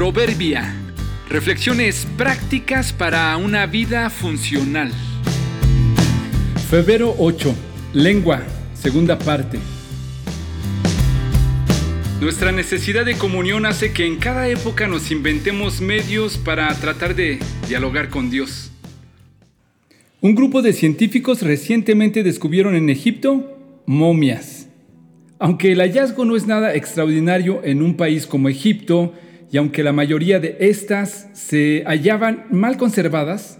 Proverbia. Reflexiones prácticas para una vida funcional. Febrero 8. Lengua. Segunda parte. Nuestra necesidad de comunión hace que en cada época nos inventemos medios para tratar de dialogar con Dios. Un grupo de científicos recientemente descubrieron en Egipto momias. Aunque el hallazgo no es nada extraordinario en un país como Egipto, y aunque la mayoría de estas se hallaban mal conservadas,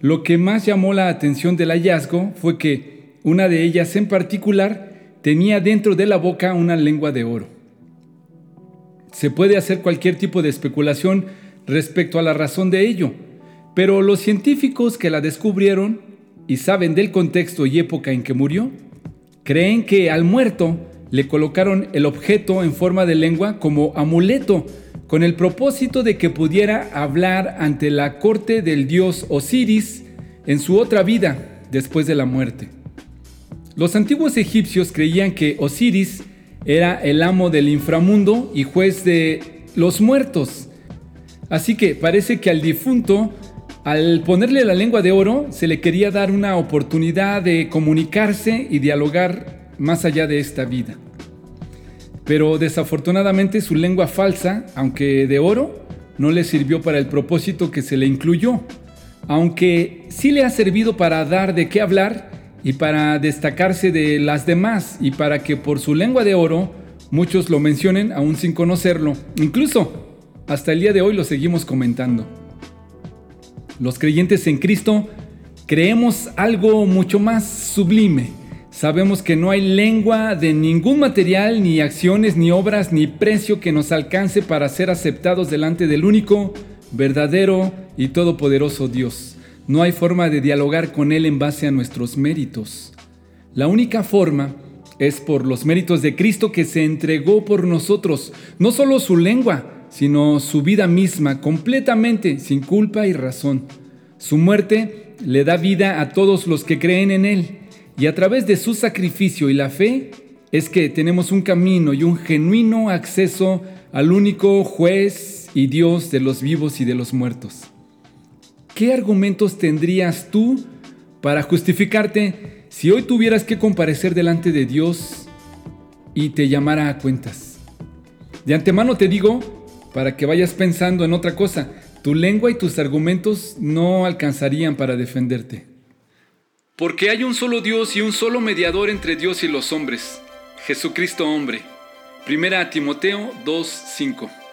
lo que más llamó la atención del hallazgo fue que una de ellas en particular tenía dentro de la boca una lengua de oro. Se puede hacer cualquier tipo de especulación respecto a la razón de ello, pero los científicos que la descubrieron y saben del contexto y época en que murió, creen que al muerto le colocaron el objeto en forma de lengua como amuleto, con el propósito de que pudiera hablar ante la corte del dios Osiris en su otra vida después de la muerte. Los antiguos egipcios creían que Osiris era el amo del inframundo y juez de los muertos. Así que parece que al difunto, al ponerle la lengua de oro, se le quería dar una oportunidad de comunicarse y dialogar más allá de esta vida. Pero desafortunadamente su lengua falsa, aunque de oro, no le sirvió para el propósito que se le incluyó, aunque sí le ha servido para dar de qué hablar y para destacarse de las demás y para que por su lengua de oro muchos lo mencionen aún sin conocerlo. Incluso hasta el día de hoy lo seguimos comentando. Los creyentes en Cristo creemos algo mucho más sublime Sabemos que no hay lengua de ningún material, ni acciones, ni obras, ni precio que nos alcance para ser aceptados delante del único, verdadero y todopoderoso Dios. No hay forma de dialogar con Él en base a nuestros méritos. La única forma es por los méritos de Cristo que se entregó por nosotros, no solo su lengua, sino su vida misma, completamente, sin culpa y razón. Su muerte le da vida a todos los que creen en Él. Y a través de su sacrificio y la fe es que tenemos un camino y un genuino acceso al único juez y Dios de los vivos y de los muertos. ¿Qué argumentos tendrías tú para justificarte si hoy tuvieras que comparecer delante de Dios y te llamara a cuentas? De antemano te digo, para que vayas pensando en otra cosa, tu lengua y tus argumentos no alcanzarían para defenderte. Porque hay un solo Dios y un solo mediador entre Dios y los hombres, Jesucristo hombre. Primera Timoteo 2:5